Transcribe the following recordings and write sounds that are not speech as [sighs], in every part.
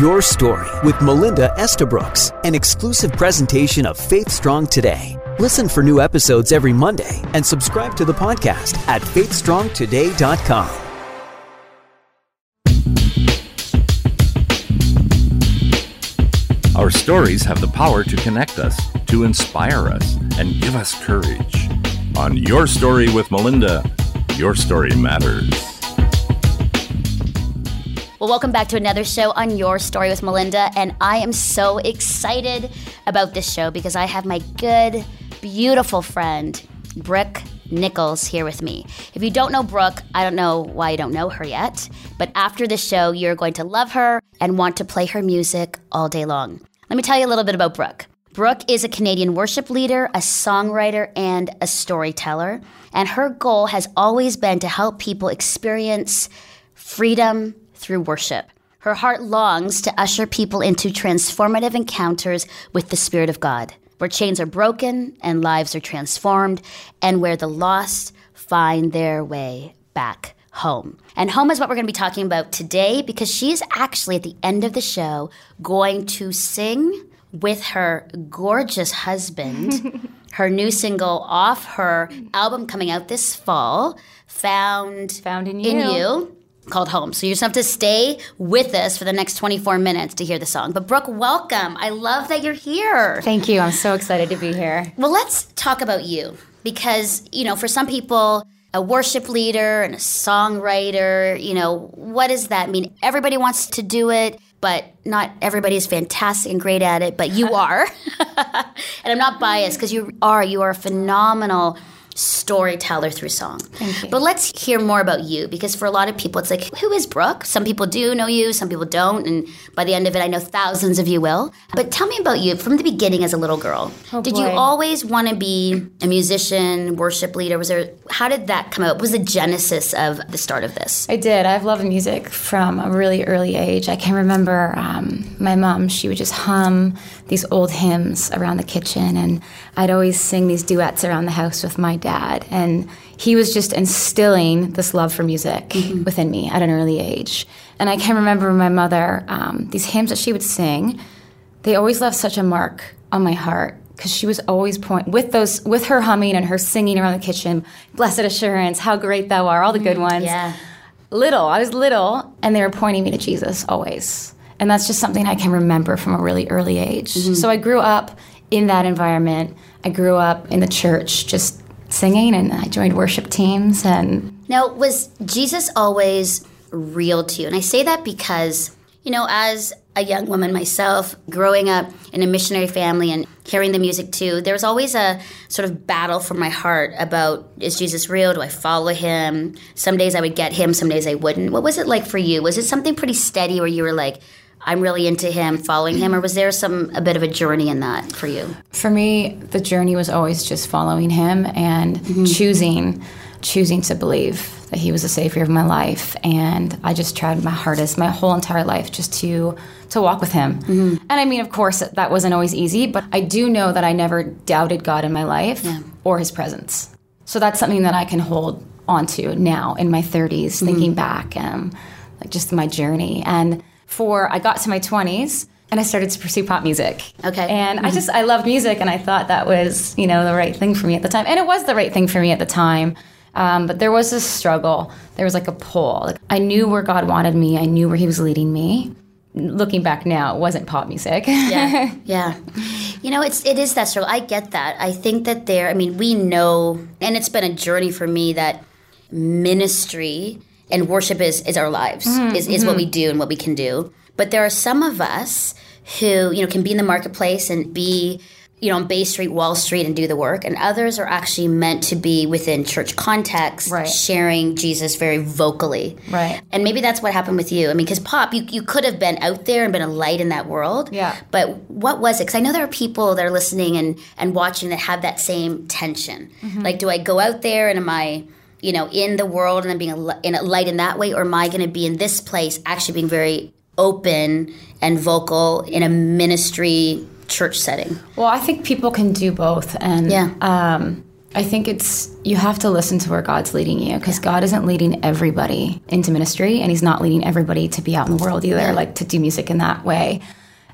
Your Story with Melinda Estabrooks, an exclusive presentation of Faith Strong Today. Listen for new episodes every Monday and subscribe to the podcast at faithstrongtoday.com. Our stories have the power to connect us, to inspire us, and give us courage. On Your Story with Melinda, your story matters. Well, welcome back to another show on Your Story with Melinda. And I am so excited about this show because I have my good, beautiful friend, Brooke Nichols, here with me. If you don't know Brooke, I don't know why you don't know her yet. But after this show, you're going to love her and want to play her music all day long. Let me tell you a little bit about Brooke. Brooke is a Canadian worship leader, a songwriter, and a storyteller. And her goal has always been to help people experience freedom through worship. Her heart longs to usher people into transformative encounters with the Spirit of God, where chains are broken and lives are transformed, and where the lost find their way back home. And home is what we're going to be talking about today because she is actually at the end of the show going to sing with her gorgeous husband. [laughs] her new single off her album coming out this fall, Found Found in You. in you called Home. So you just have to stay with us for the next 24 minutes to hear the song. But Brooke, welcome. I love that you're here. Thank you. I'm so excited to be here. Well, let's talk about you because, you know, for some people, a worship leader and a songwriter, you know, what does that mean? Everybody wants to do it, but not everybody is fantastic and great at it, but you [laughs] are. [laughs] and I'm not biased because you are. You are a phenomenal storyteller through song. But let's hear more about you because for a lot of people, it's like, who is Brooke? Some people do know you, some people don't. And by the end of it, I know thousands of you will. But tell me about you from the beginning as a little girl. Oh, did you always want to be a musician, worship leader? Was there, how did that come out? What was the genesis of the start of this? I did. I've loved music from a really early age. I can remember um, my mom, she would just hum these old hymns around the kitchen, and I'd always sing these duets around the house with my dad. And he was just instilling this love for music mm-hmm. within me at an early age. And I can remember my mother, um, these hymns that she would sing, they always left such a mark on my heart because she was always point with those with her humming and her singing around the kitchen blessed assurance how great thou art all the good mm-hmm. ones Yeah. little i was little and they were pointing me to jesus always and that's just something i can remember from a really early age mm-hmm. so i grew up in that environment i grew up in the church just singing and i joined worship teams and Now, was Jesus always real to you? And I say that because, you know, as a young woman myself, growing up in a missionary family and hearing the music too, there was always a sort of battle for my heart about is Jesus real? Do I follow him? Some days I would get him, some days I wouldn't. What was it like for you? Was it something pretty steady where you were like, I'm really into him, following him, or was there some a bit of a journey in that for you? For me, the journey was always just following him and mm-hmm. choosing choosing to believe that he was the savior of my life and I just tried my hardest my whole entire life just to to walk with him. Mm-hmm. And I mean, of course, that wasn't always easy, but I do know that I never doubted God in my life or his presence. So that's something that I can hold on to now in my 30s thinking mm-hmm. back um like just my journey and for I got to my 20s and I started to pursue pop music. Okay. And I just I loved music, and I thought that was you know the right thing for me at the time, and it was the right thing for me at the time. Um, but there was this struggle. There was like a pull. Like I knew where God wanted me. I knew where He was leading me. Looking back now, it wasn't pop music. Yeah, [laughs] yeah. You know, it's it is that struggle. I get that. I think that there. I mean, we know, and it's been a journey for me that ministry and worship is is our lives. Is is what we do and what we can do. But there are some of us who you know can be in the marketplace and be you know on Bay Street, Wall Street, and do the work, and others are actually meant to be within church context, Right. sharing Jesus very vocally. Right. And maybe that's what happened with you. I mean, because pop, you, you could have been out there and been a light in that world. Yeah. But what was it? Because I know there are people that are listening and, and watching that have that same tension. Mm-hmm. Like, do I go out there and am I, you know, in the world and then being a, in a light in that way? Or am I going to be in this place actually being very open and vocal in a ministry church setting? Well, I think people can do both, and Yeah. um, I think it's you have to listen to where God's leading you because God isn't leading everybody into ministry and he's not leading everybody to be out in the world either like to do music in that way.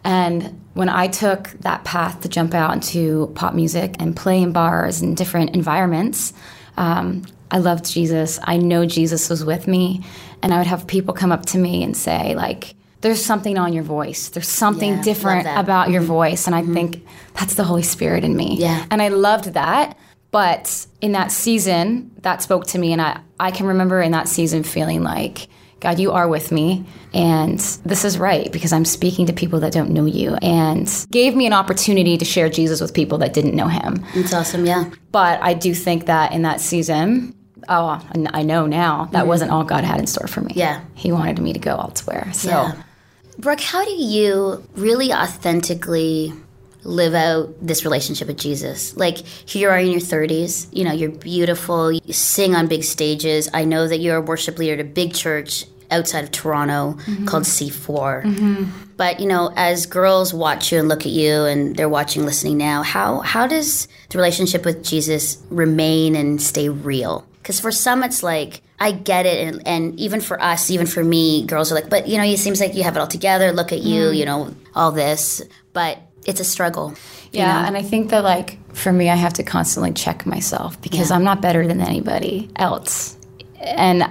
And when I took that path to jump out into pop music and play in bars and different environments, um, I loved Jesus. I know Jesus was with me, and I would have people come up to me and say like, "There's something on your voice. There's something Yeah, different about your mm-hmm. voice," and I mm-hmm. think that's the Holy Spirit in me. Yeah. and I loved that. But in that season, that spoke to me, and I, I can remember in that season feeling like, God, you are with me, and this is right because I'm speaking to people that don't know you, and gave me an opportunity to share Jesus with people that didn't know him. It's awesome, yeah. But I do think that in that season, oh, and I know now that wasn't all God had in store for me. Mm-hmm. Yeah. He wanted me to go elsewhere. So. Yeah. Brooke, how do you really authentically live out this relationship with Jesus? Like, here you are in your 30s, you know, you're beautiful, you sing on big stages. I know that you're a worship leader at a big church outside of Toronto mm-hmm. called C4. Mm-hmm. But, you know, as girls watch you and look at you and they're watching, listening now, how, how does the relationship with Jesus remain and stay real? Because for some, it's like, I get it. And, and even for us, even for me, girls are like, but, you know, it seems like you have it all together. Look at you, mm-hmm. you know, all this. But it's a struggle. you Yeah, know? and I think that like for me, I have to constantly check myself because I'm not better than anybody else, and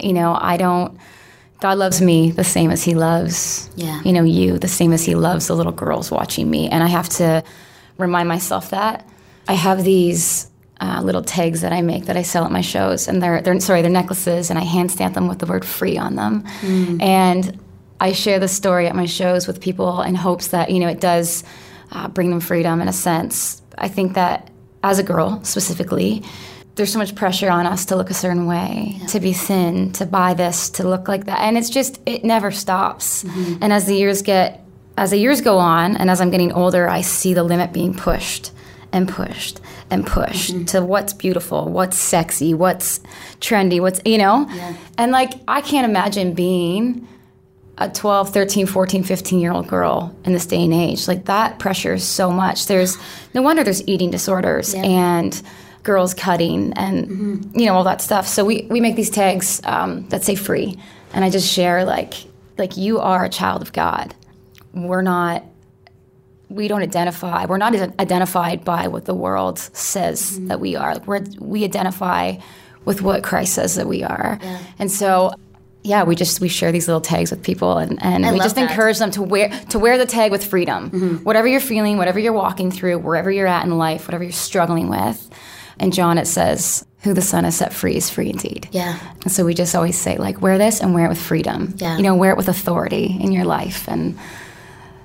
you know I don't. God loves me the same as He loves Yeah. you know you, the same as He loves the little girls watching me, and I have to remind myself that I have these. Uh, little tags that I make that I sell at my shows, and they're they're sorry, they're necklaces, and I hand stamp them with the word "free" on them, and I share the story at my shows with people in hopes that you know it does uh, bring them freedom in a sense. I think that as a girl specifically, there's so much pressure on us to look a certain way, to be thin, to buy this, to look like that, and it's just it never stops. And as the years get, as the years go on, and as I'm getting older, I see the limit being pushed and pushed and pushed to what's beautiful, what's sexy, what's trendy, what's you know, and like I can't imagine being a 12 13 14 15 year old girl in this day and age. Like that pressure is so much. There's no wonder there's eating disorders and girls cutting and you know all that stuff. So we, we make these tags um, that say free. And i just share like like you are a child of god. We're not we don't identify we're not identified by what the world says that we are. Like we're, we identify with what christ says that we are. And so yeah we just we share these little tags with people and, and we just that. encourage them to wear to wear the tag with freedom mm-hmm. whatever you're feeling whatever you're walking through wherever you're at in life whatever you're struggling with and john it says who the son has set free is free indeed Yeah. and so we just always say like wear this and wear it with freedom Yeah. you know wear it with authority in your life and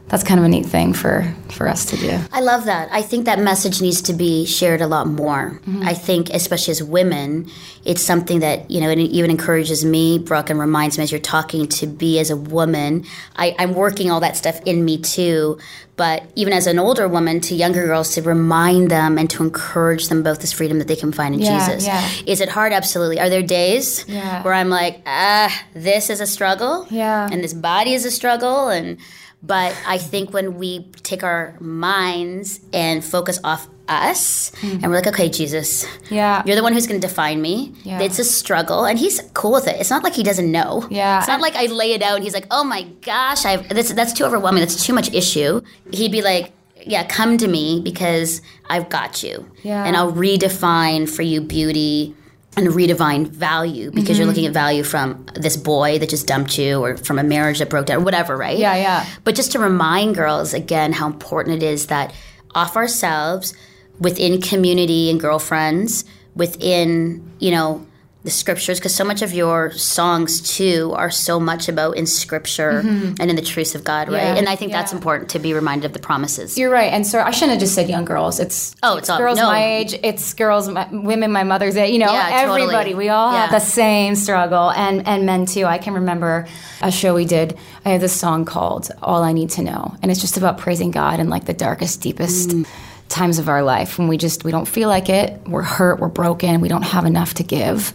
that's kind of a neat thing for for us to do I love that. I think that message needs to be shared a lot more. Mm-hmm. I think, especially as women, it's something that, you know, it even encourages me, Brooke, and reminds me as you're talking to be as a woman. I, I'm working all that stuff in me too. But even as an older woman to younger girls, to remind them and to encourage them both this freedom that they can find in Yeah, Jesus. yeah. Is it hard? Absolutely. Are there days Yeah. where I'm like, ah, this is a struggle? Yeah. And this body is a struggle and but I think when we take our minds and focus off us hmm. and we're like, okay, Jesus. Yeah. you're the one who's going to define me. Yeah. It's a struggle, and he's cool with it. It's not like he doesn't know. Yeah. it's not like I lay it out and he's like, oh my gosh, I that's that's too overwhelming. That's too much issue. He'd be like, yeah, come to me because I've got you. Yeah. and I'll redefine for you beauty. And redefine value because Mm-hmm. you're looking at value from this boy that just dumped you, or from a marriage that broke down, or whatever, right? Yeah, yeah. But just to remind girls again how important it is that off ourselves, within community and girlfriends, within, you know, the scriptures, because so much of your songs too are so much about in scripture and in the truths of God, right? Mm-hmm. Yeah, and I think that's important to be reminded of the promises. You're right, and so I shouldn't have just said young girls. It's Oh, it's all- girls no. my age. It's girls, my, women my mother's age. You know, Yeah, totally. everybody. We all have the same struggle, and and men too. I can remember a show we did. I have this song called "All I Need to Know," and it's just about praising God in like the darkest, deepest. Mm. Times of our life when we just we don't feel like it, we're hurt, we're broken, we don't have enough to give,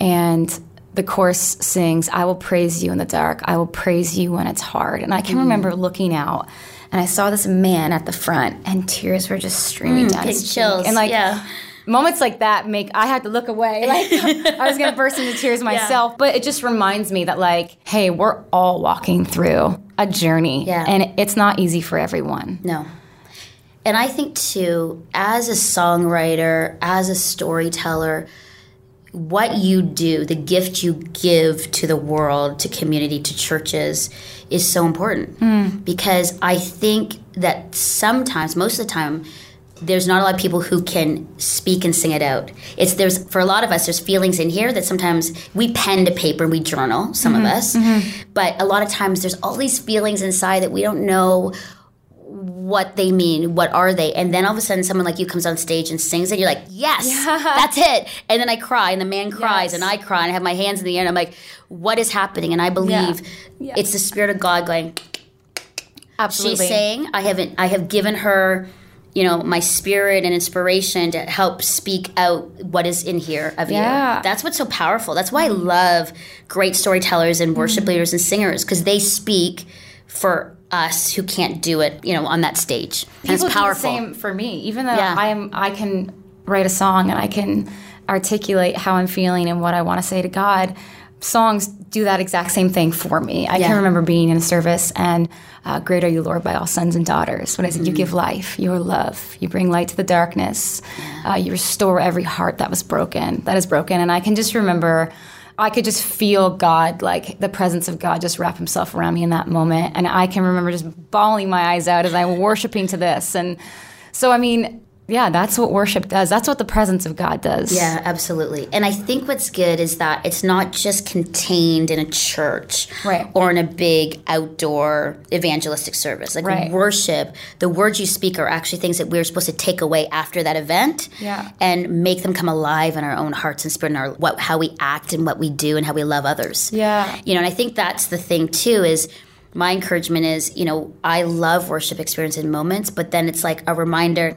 and the chorus sings, I will praise you in the dark. I will praise you when it's hard. And I Mm. can remember looking out and I saw this man at the front and tears were just streaming down getting his cheek. chills, And like yeah. moments like that make I had to look away. [laughs] Like I was gonna burst into tears myself. But it just reminds me that like, hey, we're all walking through a journey. Yeah. And it's not easy for everyone. No. And I think too, as a songwriter, as a storyteller, what you do, the gift you give to the world, to community, to churches, is so important. Hmm. Because I think that sometimes, most of the time, there's not a lot of people who can speak and sing it out. It's there's for a lot of us, there's feelings in here that sometimes we pen to paper and we journal, some of mm-hmm. us. Mm-hmm. But a lot of times there's all these feelings inside that we don't know what they mean, what are they, and then all of a sudden someone like you comes on stage and sings it, you're like, yes, that's it. And then I cry, and the man cries, Yes. and I cry, and I have my hands in the air, and I'm like, what is happening? And I believe Yeah. it's the spirit of God going. Absolutely. She's saying, I haven't, I have given her, you know, my spirit and inspiration to help speak out what is in here of Yeah. you. That's what's so powerful. That's why I mm-hmm. love great storytellers and worship mm-hmm. leaders and singers because they speak for us who can't do it, you know, on that stage. And it's powerful. do the same for me. Even though Yeah. I am, I can write a song and I can articulate how I'm feeling and what I want to say to God. Songs do that exact same thing for me. I Yeah. can remember being in a service and uh, "Great Are You, Lord, by all sons and daughters." When I said, "You give life, your love, you bring light to the darkness, uh, you restore every heart that was broken, that is broken," and I can just remember. I could just feel God, like the presence of God, just wrap Himself around me in that moment, and I can remember just bawling my eyes out as I'm worshiping to this. And so, I mean, yeah, that's what worship does. That's what the presence of God does. Yeah, absolutely. And I think what's good is that it's not just contained in a church Right. or in a big outdoor evangelistic service. Like Right. worship, the words you speak are actually things that we're supposed to take away after that event Yeah. and make them come alive in our own hearts and spirit and our what how we act and what we do and how we love others. Yeah. You know, and I think that's the thing too is my encouragement is, you know, I love worship experience and moments, but then it's like a reminder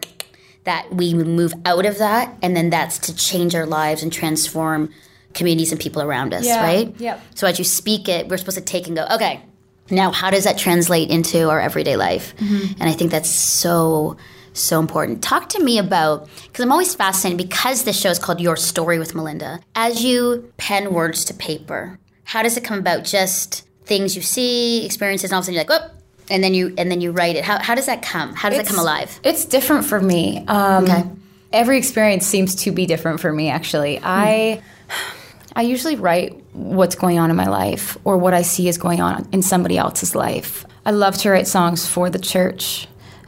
that we move out of that and then that's to change our lives and transform communities and people around us, Yeah. right? Yep. So as you speak it, we're supposed to take and go, okay, now how does that translate into our everyday life? Mm-hmm. And I think that's so so important. Talk to me about because I'm always fascinated because this show is called Your Story with Melinda. As you pen words to paper, how does it come about? Just things you see, experiences, and all of a sudden you're like, whoop, and then you and then you write it. How, how does that come? How does that come alive? It's different for me. Um, Okay. Every experience seems to be different for me. Actually, I I usually write what's going on in my life or what I see is going on in somebody else's life. I love to write songs for the church.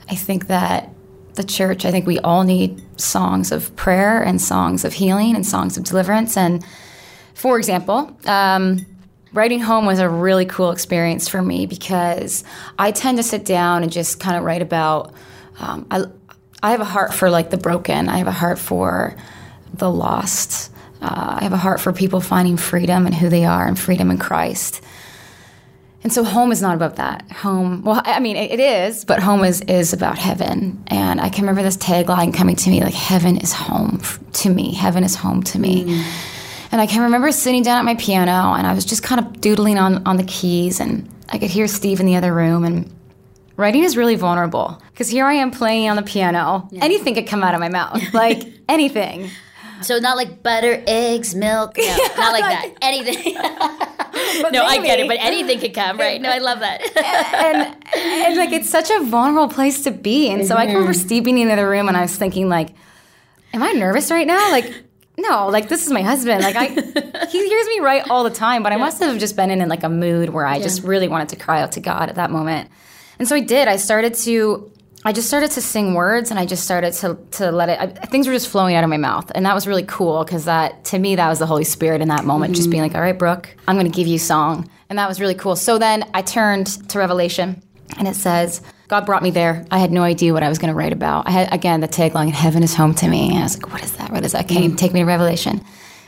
I think that the church. I think we all need songs of prayer and songs of healing and songs of deliverance. And for example. Um, Writing home was a really cool experience for me because I tend to sit down and just kind of write about. Um, I, I have a heart for like the broken. I have a heart for the lost. Uh, I have a heart for people finding freedom and who they are and freedom in Christ. And so home is not about that. Home, well, I mean, it, is, but home is, is about heaven. And I can remember this tagline coming to me like, heaven is home to me. Heaven is home to me. And I can remember sitting down at my piano and I was just kind of doodling on, on the keys and I could hear Steve in the other room and writing is really vulnerable because here I am playing on the piano. Anything could come out of my mouth, [laughs] like anything. So not like butter, eggs, milk, no, [laughs] not like that. Anything. [laughs] no, I get it, but anything could come, right? No, I love that. and, and like it's such a vulnerable place to be. And so I can remember mm-hmm. Steve being in the other room and I was thinking like, am I nervous right now? Like, no, like this is my husband. Like I, [laughs] he hears me right all the time, but I must have just been in, like a mood where I just really wanted to cry out to God at that moment. And so I did. I started to, I just started to sing words, and I just started to to let it. I, things were just flowing out of my mouth, and that was really cool because that to me that was the Holy Spirit in that moment, just mm-hmm. being like, "All right, Brooke, I'm going to give you song," and that was really cool. So then I turned to Revelation, and it says. God brought me there. I had no idea what I was going to write about. I had again the tagline "Heaven is home to me." And I was like, "What is that? What is that?" Can you take me to Revelation?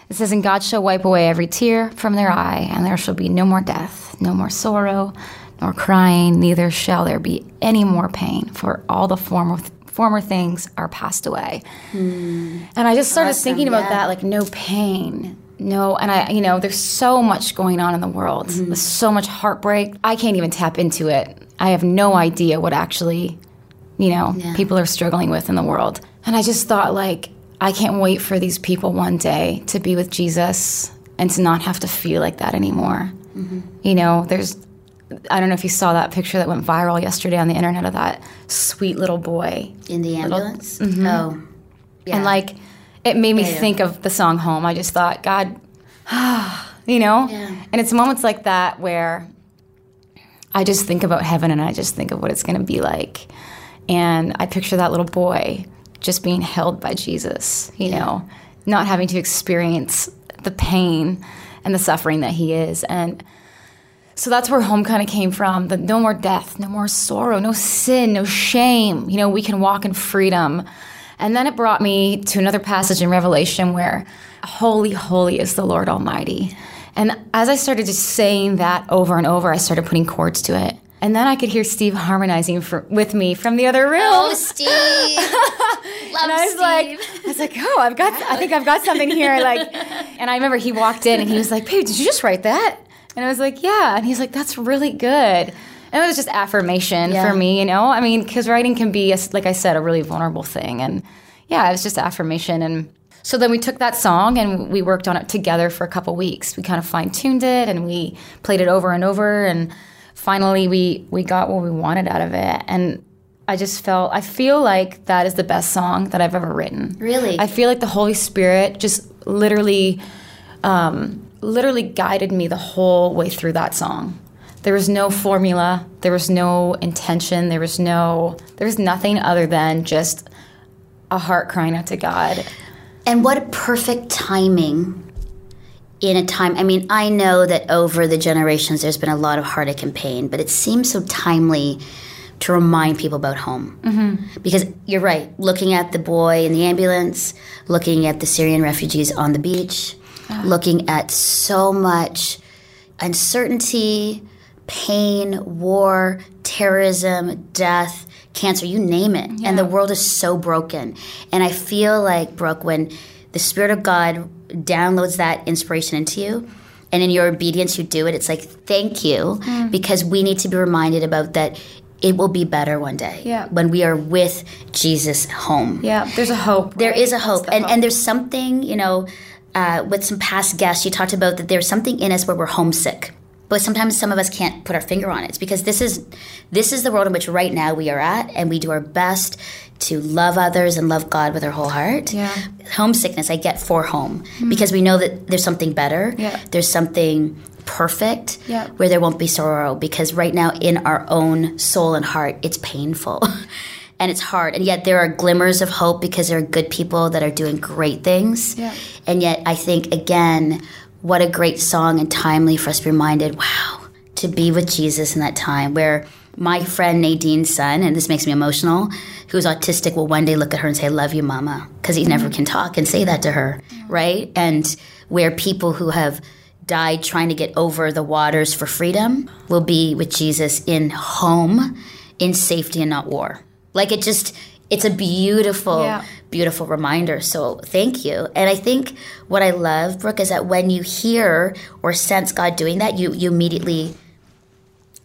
It says, "And God shall wipe away every tear from their eye, and there shall be no more death, no more sorrow, nor crying, neither shall there be any more pain, for all the former former things are passed away." Hmm. And I just started thinking about yeah. that, like no pain, no, and I, you know, there's so much going on in the world. Mm-hmm. There's so much heartbreak. I can't even tap into it. I have no idea what actually, you know, people are struggling with in the world. And I just thought, like, I can't wait for these people one day to be with Jesus and to not have to feel like that anymore. Mm-hmm. You know, there's, I don't know if you saw that picture that went viral yesterday on the internet of that sweet little boy. In the ambulance? Mm-hmm. Oh. Yeah. And like, it made me Yeah, yeah. think of the song Home. I just thought, God, [sighs] you know? Yeah. And it's moments like that where I just think about heaven and I just think of what it's going to be like. And I picture that little boy just being held by Jesus, you know, not having to experience the pain and the suffering that he is. And so that's where home kind of came from. The no more death, no more sorrow, no sin, no shame. You know, we can walk in freedom. And then it brought me to another passage in Revelation where holy, holy is the Lord Almighty. And as I started just saying that over and over, I started putting chords to it. And then I could hear Steve harmonizing for, with me from the other room. Oh, Steve. [laughs] Love And I was Steve. like, I was like, oh, I've got, I think I've got something here. Like, and I remember he walked in and he was like, babe, did you just write that? And I was like, yeah. And he's like, that's really good. And it was just affirmation Yeah. for me, you know? I mean, because writing can be, a, like I said, a really vulnerable thing. And yeah, it was just affirmation. And so then we took that song and we worked on it together for a couple weeks. We kind of fine tuned it and we played it over and over. And finally, we, we got what we wanted out of it. And I just felt, I feel like that is the best song that I've ever written. Really? I feel like the Holy Spirit just literally, um, literally guided me the whole way through that song. There was no formula. There was no intention. There was no. There was nothing other than just a heart crying out to God. And what a perfect timing in a time. I mean, I know that over the generations there's been a lot of heartache and pain, but it seems so timely to remind people about home. Mm-hmm. Because you're right, looking at the boy in the ambulance, looking at the Syrian refugees on the beach, looking at so much uncertainty, pain, war, terrorism, death, cancer, you name it. And the world is so broken. And I feel like, Brooke, when the Spirit of God downloads that inspiration into you, and in your obedience you do it, it's like, thank you, because we need to be reminded about that it will be better one day Yeah. when we are with Jesus home. Yeah, there's a hope. There right? is a hope. the And, and there's something, you know, uh, with some past guests, you talked about that there's something in us where we're homesick. But sometimes some of us can't put our finger on it. It's because this is this is the world in which right now we are at, and we do our best to love others and love God with our whole heart. Yeah. Homesickness I get for home hmm. because we know that there's something better. Yeah. There's something perfect Yeah. where there won't be sorrow because right now in our own soul and heart it's painful [laughs] and it's hard and yet there are glimmers of hope because there are good people that are doing great things Yeah. and yet i think again what a great song and timely for us to be reminded wow to be with jesus in that time where my friend nadine's son and this makes me emotional who's autistic will one day look at her and say i love you mama because he never can talk and say that to her right and where people who have died trying to get over the waters for freedom will be with Jesus in home, in safety and not war. Like it just, it's a beautiful, Yeah. Beautiful reminder. So thank you. And I think what I love, Brooke, is that when you hear or sense God doing that, you you immediately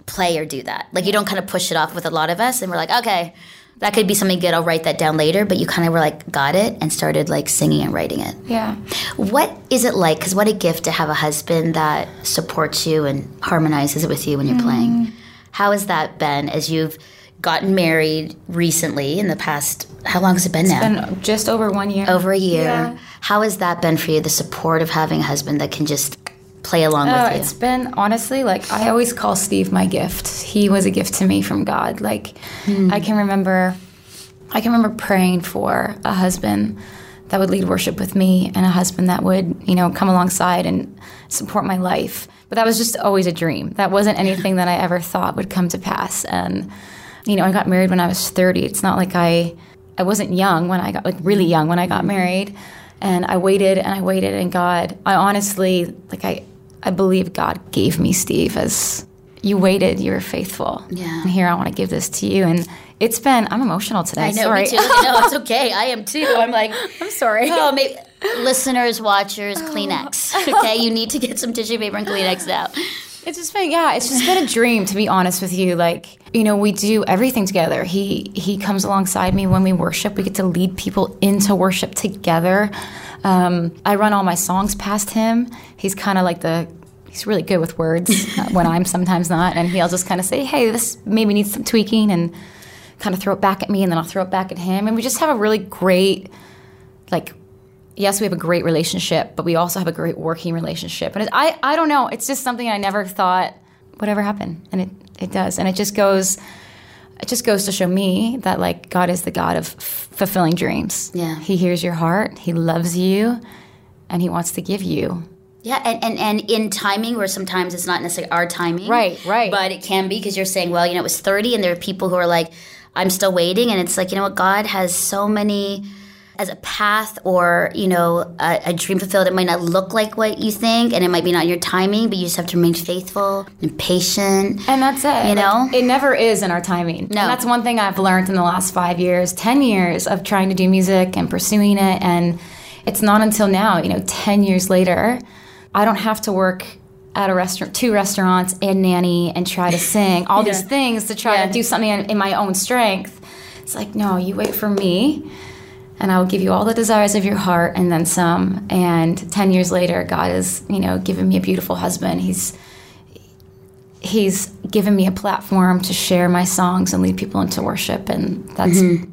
play or do that. Like you don't kind of push it off with a lot of us, and we're like, okay, that could be something good. I'll write that down later. But you kind of were like, got it, and started like singing and writing it. Yeah. What is it like? Because what a gift to have a husband that supports you and harmonizes with you when you're mm-hmm. playing. How has that been as you've gotten married recently in the past? How long has it been now? And just over one year. Over a year. Yeah. How has that been for you? The support of having a husband that can just play along Oh, with you. it's been honestly like I always call Steve my gift. He was a gift to me from God. Like hmm. I can remember I can remember praying for a husband that would lead worship with me and a husband that would, you know, come alongside and support my life. But that was just always a dream. That wasn't anything that I ever thought would come to pass. And you know, I got married when I was 30. It's not like I I wasn't young when I got like really young when I got married. And I waited and I waited and God, I honestly like I I believe God gave me Steve as you waited, you were faithful. Yeah. And here I want to give this to you. And it's been I'm emotional today. I know, sorry. me too. No, it's okay. I am too. I'm [laughs] like, I'm sorry. oh, maybe listeners, watchers, Kleenex. [laughs] Okay, you need to get some tissue paper and Kleenex now. It's just been yeah, it's just been a dream to be honest with you. Like, you know, we do everything together. He he comes alongside me when we worship. We get to lead people into worship together. Um, I run all my songs past him. He's kind of like the he's really good with words [laughs] when I'm sometimes not, and he'll just kind of say, "Hey, this maybe needs some tweaking," and kind of throw it back at me, and then I'll throw it back at him, and we just have a really great like yes, we have a great relationship, but we also have a great working relationship. And it, I, I don't know. It's just something I never thought would ever happen, and it, it does. And it just goes, it just goes to show me that like God is the God of f- fulfilling dreams. Yeah. He hears your heart. He loves you, and He wants to give you. Yeah, and, and, and in timing, where sometimes it's not necessarily our timing. Right, right. But it can be because you're saying, well, you know, it was 30, and there are people who are like, I'm still waiting. And it's like, you know what? God has so many as a path or you know a, a, dream fulfilled it might not look like what you think and it might be not your timing but you just have to remain faithful and patient and that's it. you know? like, it never is in our timing. No. and that's one thing i've learned in the last five years ten years of trying to do music and pursuing it. And it's not until now you know 10 years later i don't have to work at a restaurant, two restaurants, and nanny, and try to sing. All [laughs] yeah. these things to try yeah. to do something in, in my own strength. It's like, no, you wait for me and I will give you all the desires of your heart and then some. And 10 years later, God has, you know, given me a beautiful husband. He's he's given me a platform to share my songs and lead people into worship and that's mm-hmm.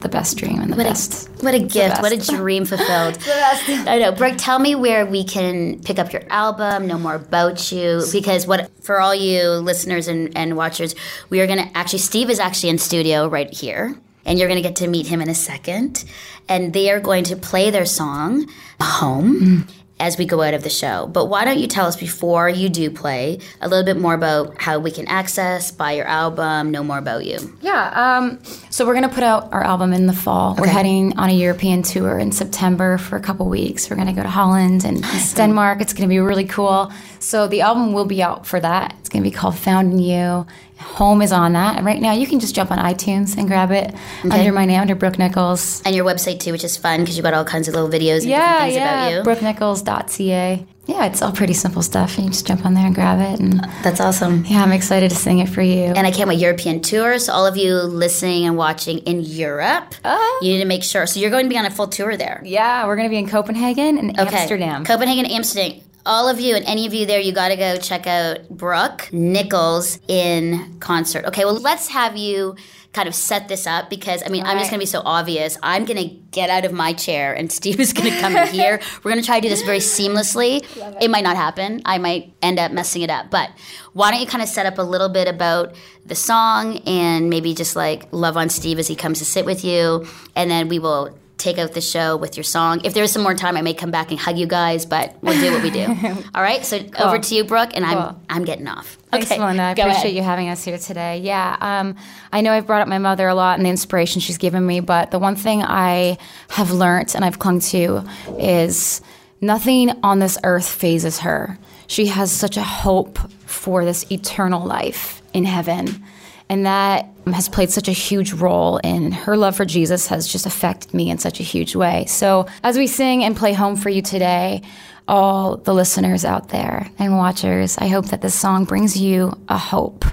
the best dream and the what best. A, what a gift. What a [laughs] dream fulfilled. I know. Brooke, tell me where we can pick up your album, know more about you because what for all you listeners and, and watchers, we are going to actually Steve is actually in studio right here and you're going to get to meet him in a second. And they are going to play their song, Home. Mm as we go out of the show. But why don't you tell us before you do play a little bit more about how we can access, buy your album, know more about you? Yeah. Um, so we're going to put out our album in the fall. Okay. We're heading on a European tour in September for a couple weeks. We're going to go to Holland and. Denmark. It's going to be really cool. So the album will be out for that. Going to be called Found in You. Home is on that. And right now you can just jump on iTunes and grab it okay. under my name, under Brooke Nichols. And your website too, which is fun because you've got all kinds of little videos and yeah, things yeah. about you. BrookeNichols.ca. Yeah, it's all pretty simple stuff. And you just jump on there and grab it. And That's awesome. Yeah, I'm excited to sing it for you. And I can't wait. European tour. So all of you listening and watching in Europe, uh-huh. you need to make sure. So you're going to be on a full tour there. Yeah, we're going to be in Copenhagen and okay. Amsterdam. Copenhagen, Amsterdam all of you and any of you there, you got to go check out Brooke Nichols in concert. Okay, well, let's have you kind of set this up because I mean, I'm just going to be so obvious. I'm going to get out of my chair and [laughs] Steve is going to come in here. [laughs] We're going to try to do this very seamlessly. It. it might not happen. I might end up messing it up. But why don't you kind of set up a little bit about the song and maybe just like love on Steve as he comes to sit with you and then we will take out the show with your song. If there's some more time, I may come back and hug you guys, but we'll do what we do. [laughs] All right. So cool. over to you, Brooke, and cool. I'm I'm getting off. Thanks, okay, Melinda. I appreciate ahead. you having us here today. Yeah, um, I know I've brought up my mother a lot and the inspiration she's given me, but the one thing I have learned and I've clung to is nothing on this earth fazes her. She has such a hope for this eternal life in heaven and that has played such a huge role in her love for Jesus has just affected me in such a huge way. So as we sing and play home for you today, all the listeners out there and watchers, I hope that this song brings you a hope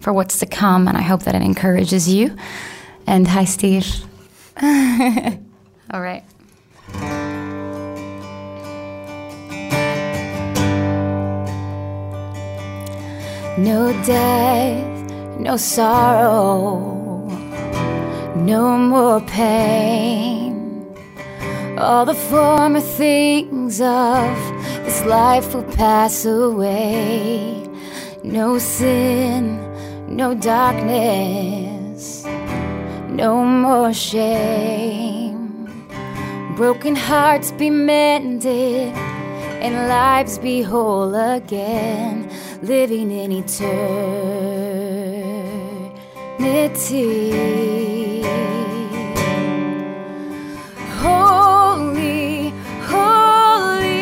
for what's to come, and I hope that it encourages you. And hi, Steve. [laughs] all right. No death no sorrow, no more pain. All the former things of this life will pass away. No sin, no darkness, no more shame. Broken hearts be mended and lives be whole again, living in eternity eternity. Holy, holy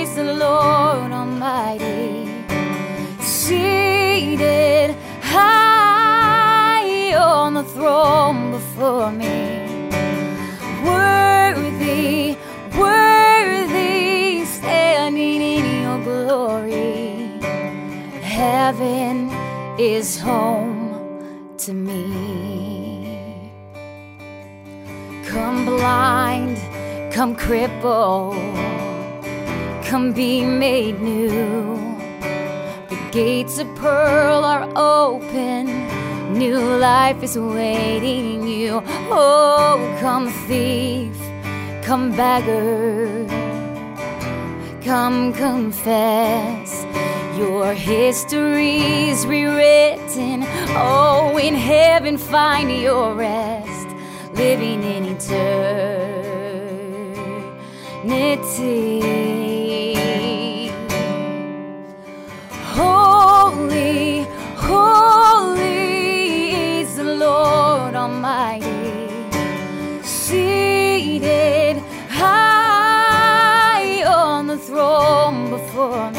is the Lord Almighty, seated high on the throne before me. Worthy, worthy, standing in your glory. Heaven is home to me. Come blind, come crippled, come be made new. The gates of pearl are open. New life is waiting you. Oh, come thief, come beggar, come confess. Your history's rewritten. Oh, in heaven find your rest, living in eternity. Holy, holy is the Lord Almighty, seated high on the throne before me.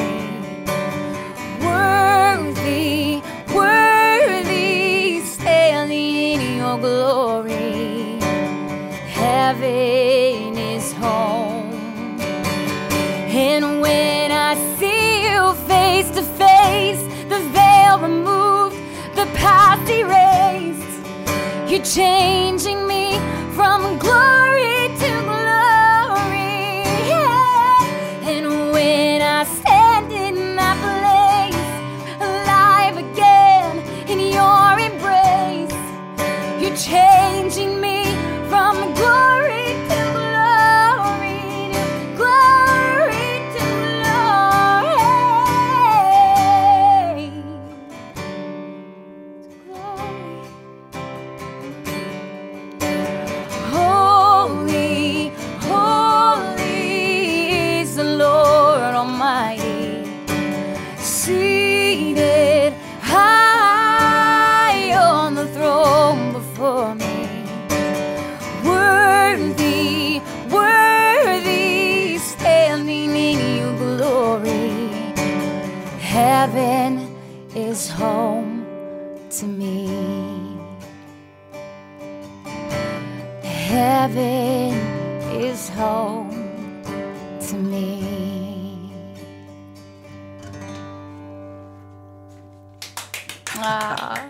Ah.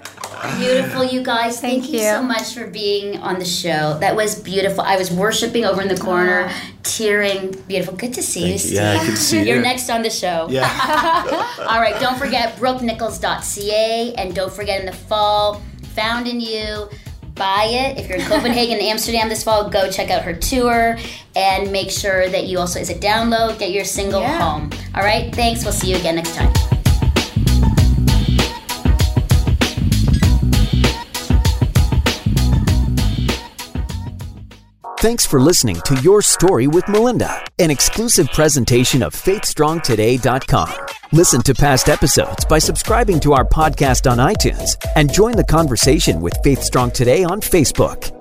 Beautiful, you guys. Thank, Thank you. you. so much for being on the show. That was beautiful. I was worshiping over in the corner, ah. tearing. Beautiful. Good to see you, Steve. Yeah, good to see [laughs] you. You're next on the show. Yeah. [laughs] All right, don't forget brookenichols.ca and don't forget in the fall, Found in You. Buy it. If you're in Copenhagen and [laughs] Amsterdam this fall, go check out her tour and make sure that you also, is a download, get your single Yeah. home. All right, thanks. We'll see you again next time. Thanks for listening to Your Story with Melinda, an exclusive presentation of FaithStrongToday.com. Listen to past episodes by subscribing to our podcast on iTunes and join the conversation with Faith Strong Today on Facebook.